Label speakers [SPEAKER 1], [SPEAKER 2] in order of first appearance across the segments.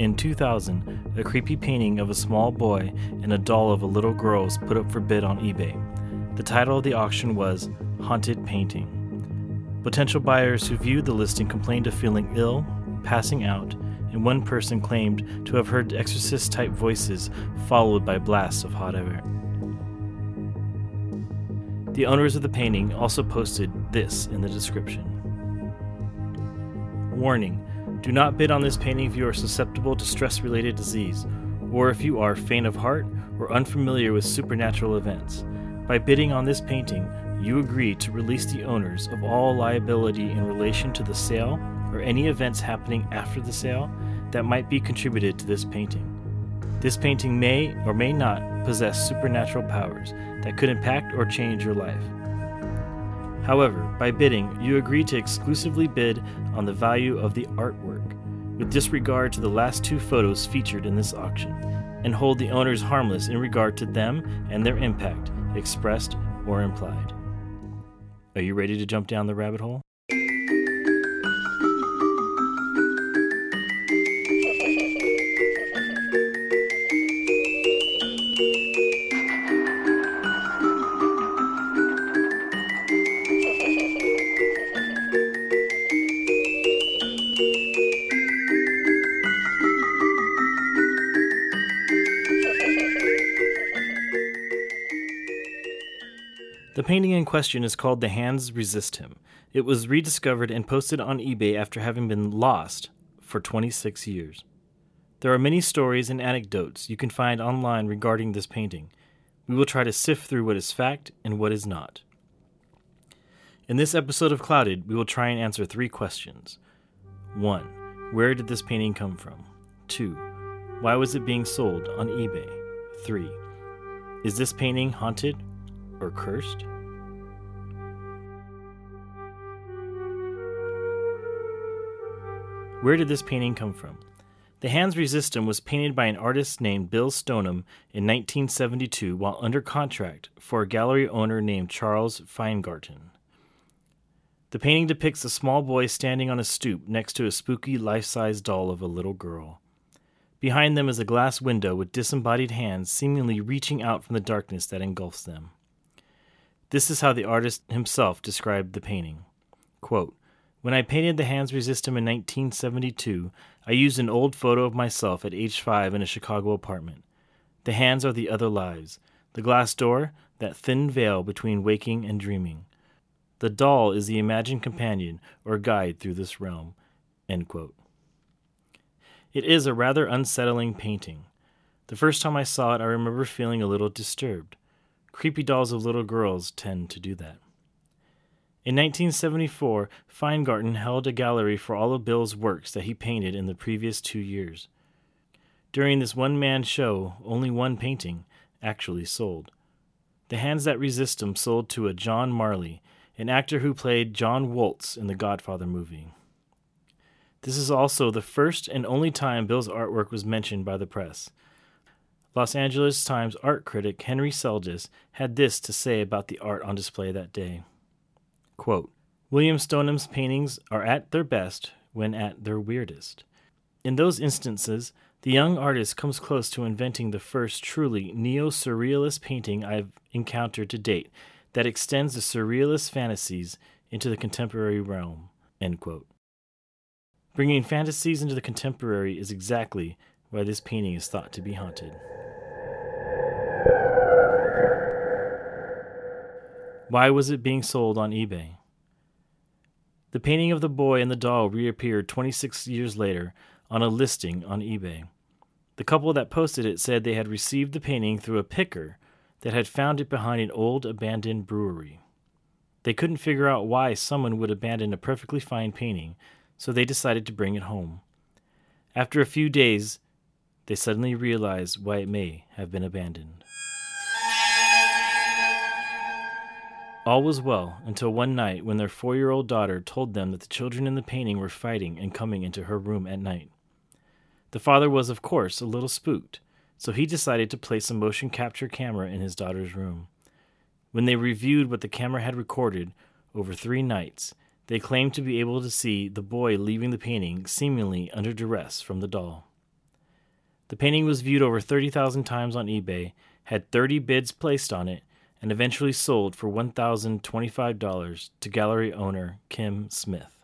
[SPEAKER 1] In 2000, a creepy painting of a small boy and a doll of a little girl was put up for bid on eBay. The title of the auction was Haunted Painting. Potential buyers who viewed the listing complained of feeling ill, passing out, and one person claimed to have heard exorcist type voices followed by blasts of hot air. The owners of the painting also posted this in the description Warning Do not bid on this painting if you are susceptible to stress related disease, or if you are faint of heart or unfamiliar with supernatural events. By bidding on this painting, you agree to release the owners of all liability in relation to the sale or any events happening after the sale that might be contributed to this painting. This painting may or may not possess supernatural powers that could impact or change your life. However, by bidding, you agree to exclusively bid on the value of the artwork, with disregard to the last two photos featured in this auction, and hold the owners harmless in regard to them and their impact, expressed or implied. Are you ready to jump down the rabbit hole? Painting in question is called The Hands Resist Him. It was rediscovered and posted on eBay after having been lost for 26 years. There are many stories and anecdotes you can find online regarding this painting. We will try to sift through what is fact and what is not. In this episode of Clouded, we will try and answer three questions. 1. Where did this painting come from? 2. Why was it being sold on eBay? 3. Is this painting haunted or cursed? Where did this painting come from? The Hands Resist Him was painted by an artist named Bill Stoneham in 1972 while under contract for a gallery owner named Charles Feingarten. The painting depicts a small boy standing on a stoop next to a spooky life size doll of a little girl. Behind them is a glass window with disembodied hands seemingly reaching out from the darkness that engulfs them. This is how the artist himself described the painting. Quote, when I painted The Hands Resist Him in 1972, I used an old photo of myself at age five in a Chicago apartment. The hands are the other lives. The glass door, that thin veil between waking and dreaming. The doll is the imagined companion or guide through this realm. It is a rather unsettling painting. The first time I saw it, I remember feeling a little disturbed. Creepy dolls of little girls tend to do that. In 1974, Feingarten held a gallery for all of Bill's works that he painted in the previous two years. During this one man show, only one painting actually sold. The Hands That Resist Him sold to a John Marley, an actor who played John Woltz in the Godfather movie. This is also the first and only time Bill's artwork was mentioned by the press. Los Angeles Times art critic Henry Seldes had this to say about the art on display that day. Quote, William Stoneham's paintings are at their best when at their weirdest. In those instances, the young artist comes close to inventing the first truly neo surrealist painting I've encountered to date that extends the surrealist fantasies into the contemporary realm. Bringing fantasies into the contemporary is exactly why this painting is thought to be haunted. Why was it being sold on eBay? The painting of the boy and the doll reappeared 26 years later on a listing on eBay. The couple that posted it said they had received the painting through a picker that had found it behind an old abandoned brewery. They couldn't figure out why someone would abandon a perfectly fine painting, so they decided to bring it home. After a few days, they suddenly realized why it may have been abandoned. All was well until one night when their four year old daughter told them that the children in the painting were fighting and coming into her room at night. The father was, of course, a little spooked, so he decided to place a motion capture camera in his daughter's room. When they reviewed what the camera had recorded over three nights, they claimed to be able to see the boy leaving the painting seemingly under duress from the doll. The painting was viewed over 30,000 times on eBay, had 30 bids placed on it, and eventually sold for $1,025 to gallery owner Kim Smith.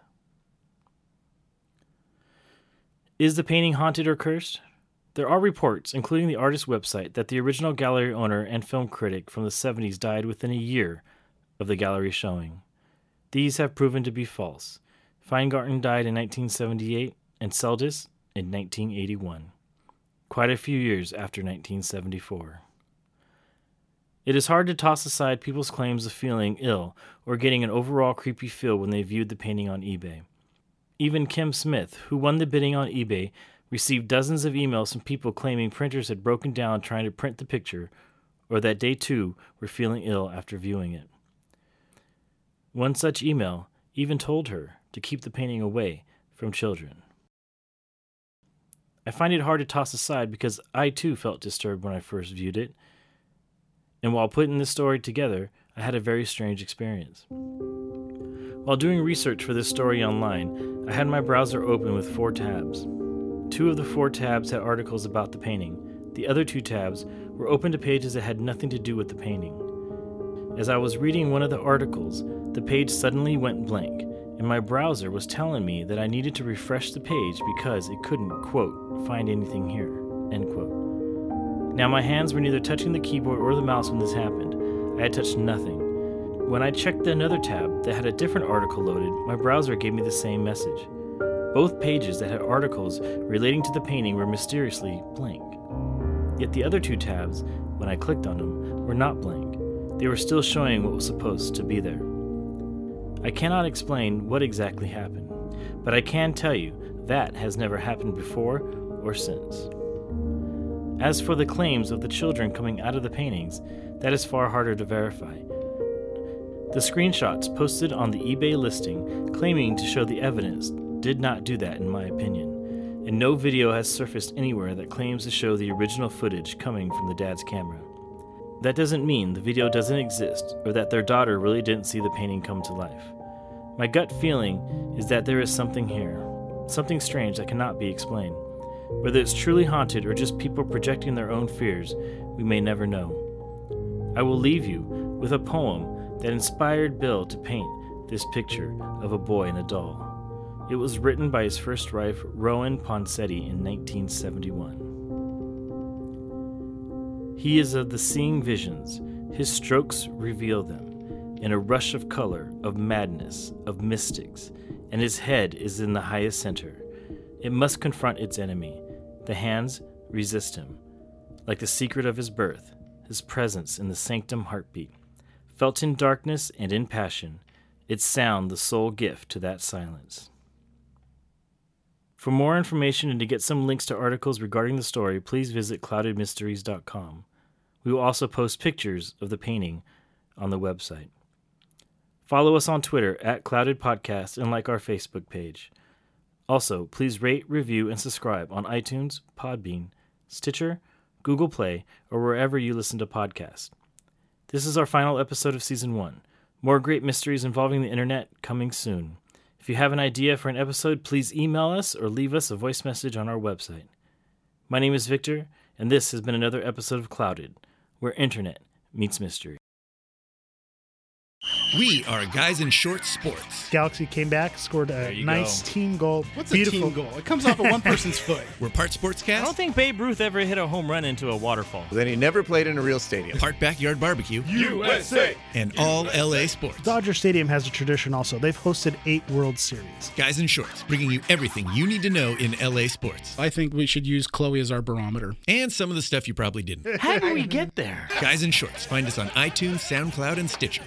[SPEAKER 1] Is the painting haunted or cursed? There are reports, including the artist's website, that the original gallery owner and film critic from the 70s died within a year of the gallery showing. These have proven to be false. Feingarten died in 1978 and Seldes in 1981, quite a few years after 1974. It is hard to toss aside people's claims of feeling ill or getting an overall creepy feel when they viewed the painting on eBay. Even Kim Smith, who won the bidding on eBay, received dozens of emails from people claiming printers had broken down trying to print the picture, or that they too were feeling ill after viewing it. One such email even told her to keep the painting away from children. I find it hard to toss aside because I too felt disturbed when I first viewed it, and while putting this story together, I had a very strange experience. While doing research for this story online, I had my browser open with four tabs. Two of the four tabs had articles about the painting. The other two tabs were open to pages that had nothing to do with the painting. As I was reading one of the articles, the page suddenly went blank, and my browser was telling me that I needed to refresh the page because it couldn't, quote, find anything here, end quote. Now, my hands were neither touching the keyboard or the mouse when this happened. I had touched nothing. When I checked another tab that had a different article loaded, my browser gave me the same message. Both pages that had articles relating to the painting were mysteriously blank. Yet the other two tabs, when I clicked on them, were not blank. They were still showing what was supposed to be there. I cannot explain what exactly happened, but I can tell you that has never happened before or since. As for the claims of the children coming out of the paintings, that is far harder to verify. The screenshots posted on the eBay listing claiming to show the evidence did not do that, in my opinion, and no video has surfaced anywhere that claims to show the original footage coming from the dad's camera. That doesn't mean the video doesn't exist or that their daughter really didn't see the painting come to life. My gut feeling is that there is something here, something strange that cannot be explained. Whether it's truly haunted or just people projecting their own fears, we may never know. I will leave you with a poem that inspired Bill to paint this picture of a boy and a doll. It was written by his first wife, Rowan Ponseti, in 1971. He is of the seeing visions, his strokes reveal them, in a rush of color, of madness, of mystics, and his head is in the highest center. It must confront its enemy. The hands resist him, like the secret of his birth, his presence in the sanctum heartbeat. Felt in darkness and in passion, its sound the sole gift to that silence. For more information and to get some links to articles regarding the story, please visit cloudedmysteries.com. We will also post pictures of the painting on the website. Follow us on Twitter at Clouded Podcast and like our Facebook page. Also, please rate, review, and subscribe on iTunes, Podbean, Stitcher, Google Play, or wherever you listen to podcasts. This is our final episode of Season 1. More great mysteries involving the internet coming soon. If you have an idea for an episode, please email us or leave us a voice message on our website. My name is Victor, and this has been another episode of Clouded, where internet meets mystery.
[SPEAKER 2] We are guys in short sports.
[SPEAKER 3] Galaxy came back, scored a nice
[SPEAKER 1] go.
[SPEAKER 3] team goal.
[SPEAKER 4] What's
[SPEAKER 3] Beautiful
[SPEAKER 4] a team goal? It comes off of one person's foot.
[SPEAKER 2] We're part sportscast.
[SPEAKER 1] I don't
[SPEAKER 2] sportscast,
[SPEAKER 1] think Babe Ruth ever hit a home run into a waterfall.
[SPEAKER 5] Then he never played in a real stadium.
[SPEAKER 2] part backyard barbecue,
[SPEAKER 4] USA.
[SPEAKER 2] and all LA sports.
[SPEAKER 3] Dodger Stadium has a tradition also. They've hosted eight World Series.
[SPEAKER 2] Guys in shorts, bringing you everything you need to know in LA sports.
[SPEAKER 4] I think we should use Chloe as our barometer.
[SPEAKER 2] And some of the stuff you probably didn't.
[SPEAKER 1] How did we get there?
[SPEAKER 2] Guys in shorts, find us on iTunes, SoundCloud, and Stitcher.